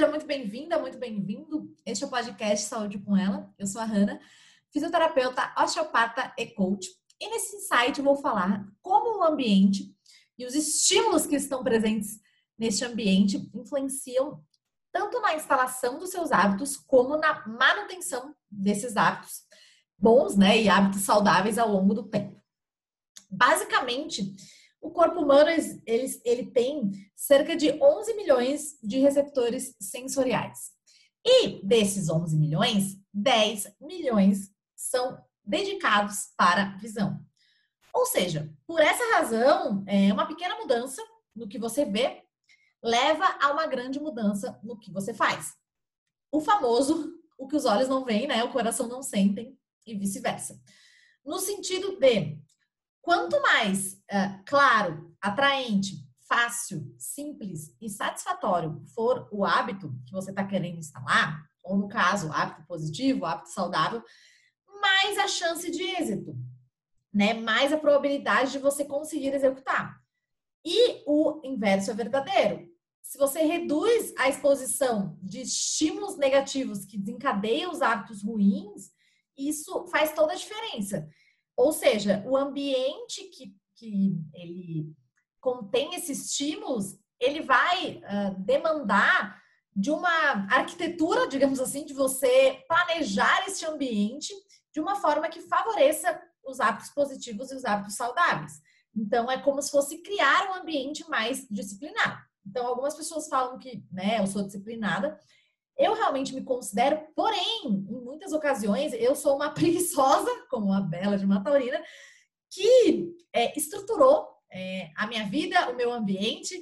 seja muito bem-vinda, muito bem-vindo. Este é o podcast Saúde com Ela. Eu sou a Hanna, fisioterapeuta, osteopata e coach. E nesse eu vou falar como o ambiente e os estímulos que estão presentes neste ambiente influenciam tanto na instalação dos seus hábitos como na manutenção desses hábitos bons, né, e hábitos saudáveis ao longo do tempo. Basicamente, o corpo humano ele, ele tem cerca de 11 milhões de receptores sensoriais. E desses 11 milhões, 10 milhões são dedicados para visão. Ou seja, por essa razão, é uma pequena mudança no que você vê leva a uma grande mudança no que você faz. O famoso, o que os olhos não veem, né? O coração não sentem e vice-versa. No sentido de Quanto mais uh, claro, atraente, fácil, simples e satisfatório for o hábito que você está querendo instalar, ou no caso, hábito positivo, hábito saudável, mais a chance de êxito, né? Mais a probabilidade de você conseguir executar. E o inverso é verdadeiro. Se você reduz a exposição de estímulos negativos que desencadeiam os hábitos ruins, isso faz toda a diferença. Ou seja, o ambiente que, que ele contém esses estímulos, ele vai uh, demandar de uma arquitetura, digamos assim, de você planejar esse ambiente de uma forma que favoreça os hábitos positivos e os hábitos saudáveis. Então, é como se fosse criar um ambiente mais disciplinado. Então, algumas pessoas falam que, né, eu sou disciplinada, eu realmente me considero, porém, em muitas ocasiões, eu sou uma preguiçosa, como a Bela de Mataurina, que é, estruturou é, a minha vida, o meu ambiente,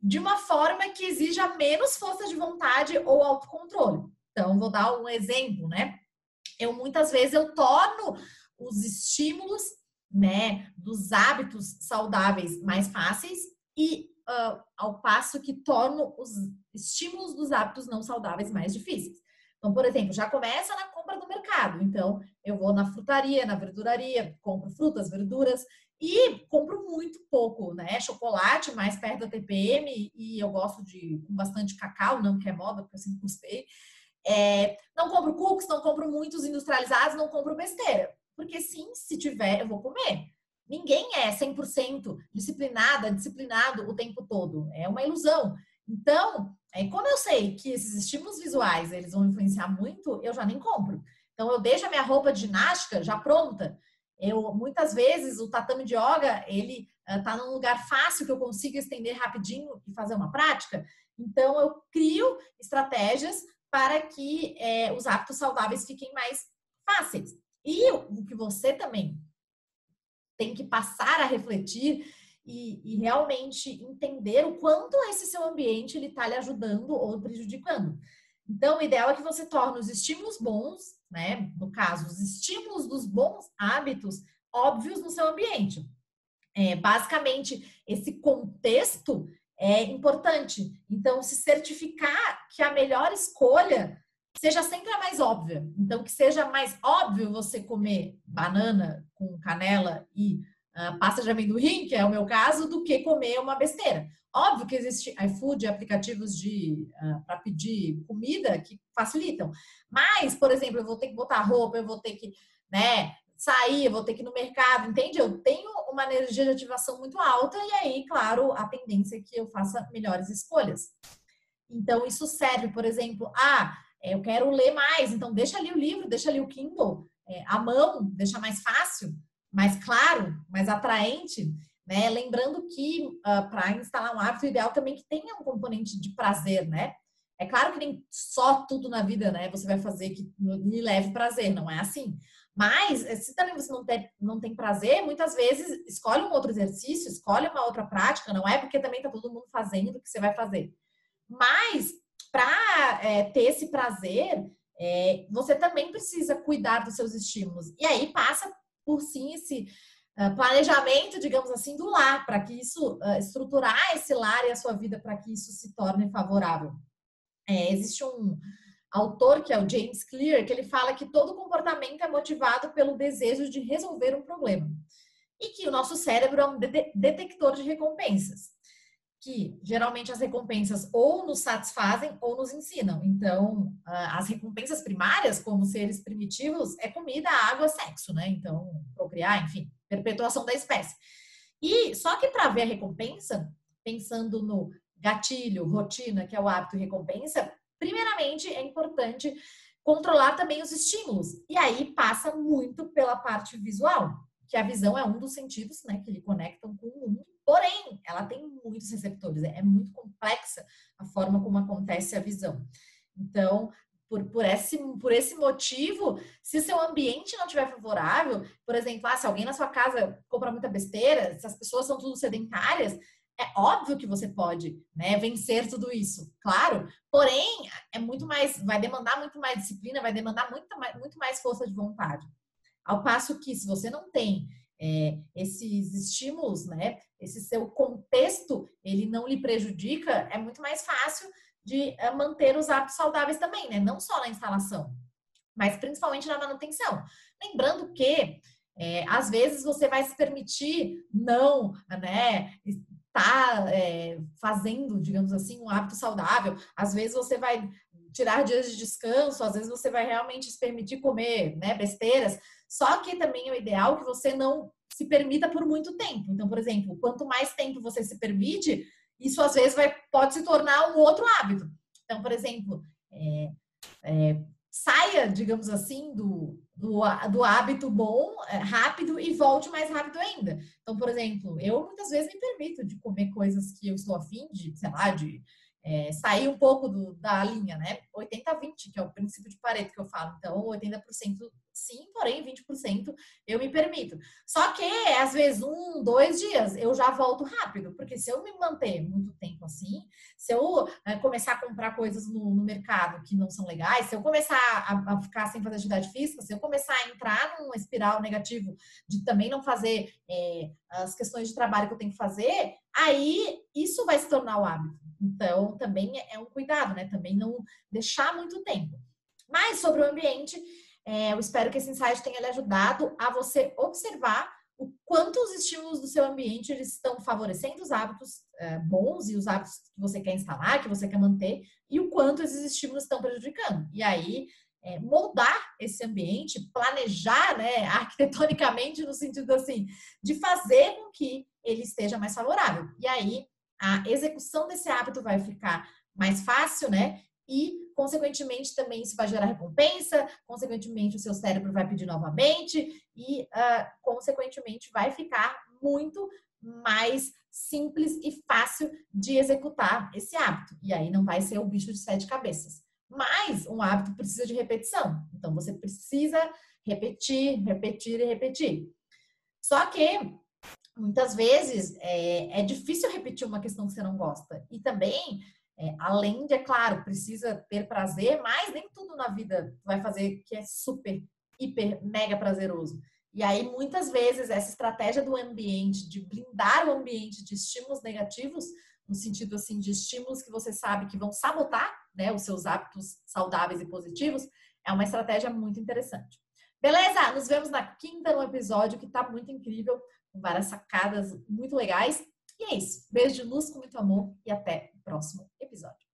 de uma forma que exija menos força de vontade ou autocontrole. Então, vou dar um exemplo, né? Eu muitas vezes eu torno os estímulos, né, dos hábitos saudáveis mais fáceis e uh, ao passo que torno os estímulos dos hábitos não saudáveis mais difíceis. Então, por exemplo, já começa na compra do mercado. Então, eu vou na frutaria, na verduraria, compro frutas, verduras e compro muito pouco, né? Chocolate mais perto da TPM e eu gosto de com bastante cacau, não que é moda, porque eu sempre gostei. É, não compro cookies, não compro muitos industrializados, não compro besteira. Porque sim, se tiver, eu vou comer. Ninguém é 100% disciplinada, disciplinado o tempo todo. É uma ilusão. Então, é, como eu sei que esses estímulos visuais eles vão influenciar muito, eu já nem compro. Então, eu deixo a minha roupa de ginástica já pronta. Eu muitas vezes o tatame de yoga ele está uh, num lugar fácil que eu consigo estender rapidinho e fazer uma prática. Então, eu crio estratégias para que é, os hábitos saudáveis fiquem mais fáceis. E o que você também tem que passar a refletir e, e realmente entender o quanto esse seu ambiente ele está lhe ajudando ou prejudicando. Então, o ideal é que você torne os estímulos bons, né? No caso, os estímulos dos bons hábitos óbvios no seu ambiente. É, basicamente, esse contexto é importante. Então, se certificar que a melhor escolha seja sempre a mais óbvia. Então, que seja mais óbvio você comer banana com canela e uh, pasta de amendoim, que é o meu caso, do que comer uma besteira. Óbvio que existe iFood, aplicativos de uh, ah, para pedir comida que facilitam. Mas, por exemplo, eu vou ter que botar roupa, eu vou ter que, né, sair, eu vou ter que ir no mercado, entende? Eu tenho uma energia de ativação muito alta e aí, claro, a tendência é que eu faça melhores escolhas. Então, isso serve, por exemplo, ah, é, eu quero ler mais, então deixa ali o livro, deixa ali o Kindle, é, a mão, deixa mais fácil, mais claro, mais atraente, né? Lembrando que uh, ah, para instalar um hábito ideal também que tenha um componente de prazer, né? É claro que nem só tudo na vida, né? Você vai fazer que lhe leve prazer, não é assim. Mas eh, se também você não tem, não tem prazer, muitas vezes escolhe um outro exercício, escolhe uma outra prática, não é porque também tá todo mundo fazendo que você vai fazer. Mas para é, ter esse prazer, é, você também precisa cuidar dos seus estímulos. E aí passa por sim esse uh, planejamento, digamos assim, do lar, para que isso, uh, estruturar esse lar e a sua vida para que isso se torne favorável. É, existe um autor que é o James Clear, que ele fala que todo comportamento é motivado pelo desejo de resolver um problema. E que o nosso cérebro é um de detector de recompensas que geralmente as recompensas ou nos satisfazem ou nos ensinam. Então, as recompensas primárias, como seres primitivos, é comida, água, sexo, né? Então, procriar, enfim, perpetuação da espécie. E só que para ver a recompensa, pensando no gatilho, rotina, que é o hábito e recompensa, primeiramente é importante controlar também os estímulos. E aí passa muito pela parte visual, que a visão é um dos sentidos, né, que lhe conectam com o mundo. Porém, ela tem muitos receptores, é muito complexa a forma como acontece a visão. Então, por, por, esse, por esse motivo, se seu ambiente não estiver favorável, por exemplo, ah, se alguém na sua casa compra muita besteira, se as pessoas são tudo sedentárias, é óbvio que você pode né, vencer tudo isso, claro. Porém, é muito mais, vai demandar muito mais disciplina, vai demandar muito mais, muito mais força de vontade. Ao passo que, se você não tem é, esses estímulos, né, esse seu contexto, ele não lhe prejudica, é muito mais fácil de é, manter os hábitos saudáveis também, né? Não só na instalação, mas principalmente na manutenção. Lembrando que é, às vezes você vai se permitir não, né, estar é, fazendo, digamos assim, um hábito saudável. Às vezes você vai tirar dias de descanso, às vezes você vai realmente se permitir comer, né, besteiras. Só que também é o ideal que você não se permita por muito tempo. Então, por exemplo, quanto mais tempo você se permite, isso às vezes vai, pode se tornar um outro hábito. Então, por exemplo, é, é, saia, digamos assim, do, do, do hábito bom, é, rápido e volte mais rápido ainda. Então, por exemplo, eu muitas vezes me permito de comer coisas que eu estou afim de, sei lá, de é, sair um pouco do, da linha, né? 80-20, que é o princípio de Pareto que eu falo. Então, 80% sim, porém 20% eu me permito. Só que, às vezes, um, dois dias eu já volto rápido, porque se eu me manter muito tempo assim, se eu é, começar a comprar coisas no, no, mercado que não são legais, se eu começar a, a, ficar sem fazer atividade física, se eu começar a entrar num espiral negativo de também não fazer é, as questões de trabalho que eu tenho que fazer, aí isso vai se tornar o hábito. Então, também é, é um cuidado, né? Também não deixar muito tempo. Mas sobre o ambiente, é, eu espero que esse insight tenha lhe ajudado a você observar o quanto os estímulos do seu ambiente eles estão favorecendo os hábitos é, bons e os hábitos que você quer instalar, que você quer manter, e o quanto esses estímulos estão prejudicando. E aí, é, moldar esse ambiente, planejar né, arquitetonicamente, no sentido assim, de fazer com que ele esteja mais favorável. E aí, a execução desse hábito vai ficar mais fácil, né? E, consequentemente, também isso vai gerar recompensa, consequentemente, o seu cérebro vai pedir novamente e, uh, consequentemente, vai ficar muito mais simples e fácil de executar esse hábito. E aí não vai ser o bicho de sete cabeças. Mas um hábito precisa de repetição. Então, você precisa repetir, repetir e repetir. Só que muitas vezes é, é, difícil repetir uma questão que você não gosta. E também, é, além de, é claro, precisa ter prazer, mas nem tudo na vida vai fazer que é super, hiper, mega prazeroso. E aí, muitas vezes, essa estratégia do ambiente, de blindar o ambiente de estímulos negativos, no sentido assim, de estímulos que você sabe que vão sabotar né, os seus hábitos saudáveis e positivos, é uma estratégia muito interessante. Beleza? Nos vemos na quinta no episódio que tá muito incrível com várias sacadas muito legais. E é isso. Beijo de luz com muito amor e até o próximo episódio.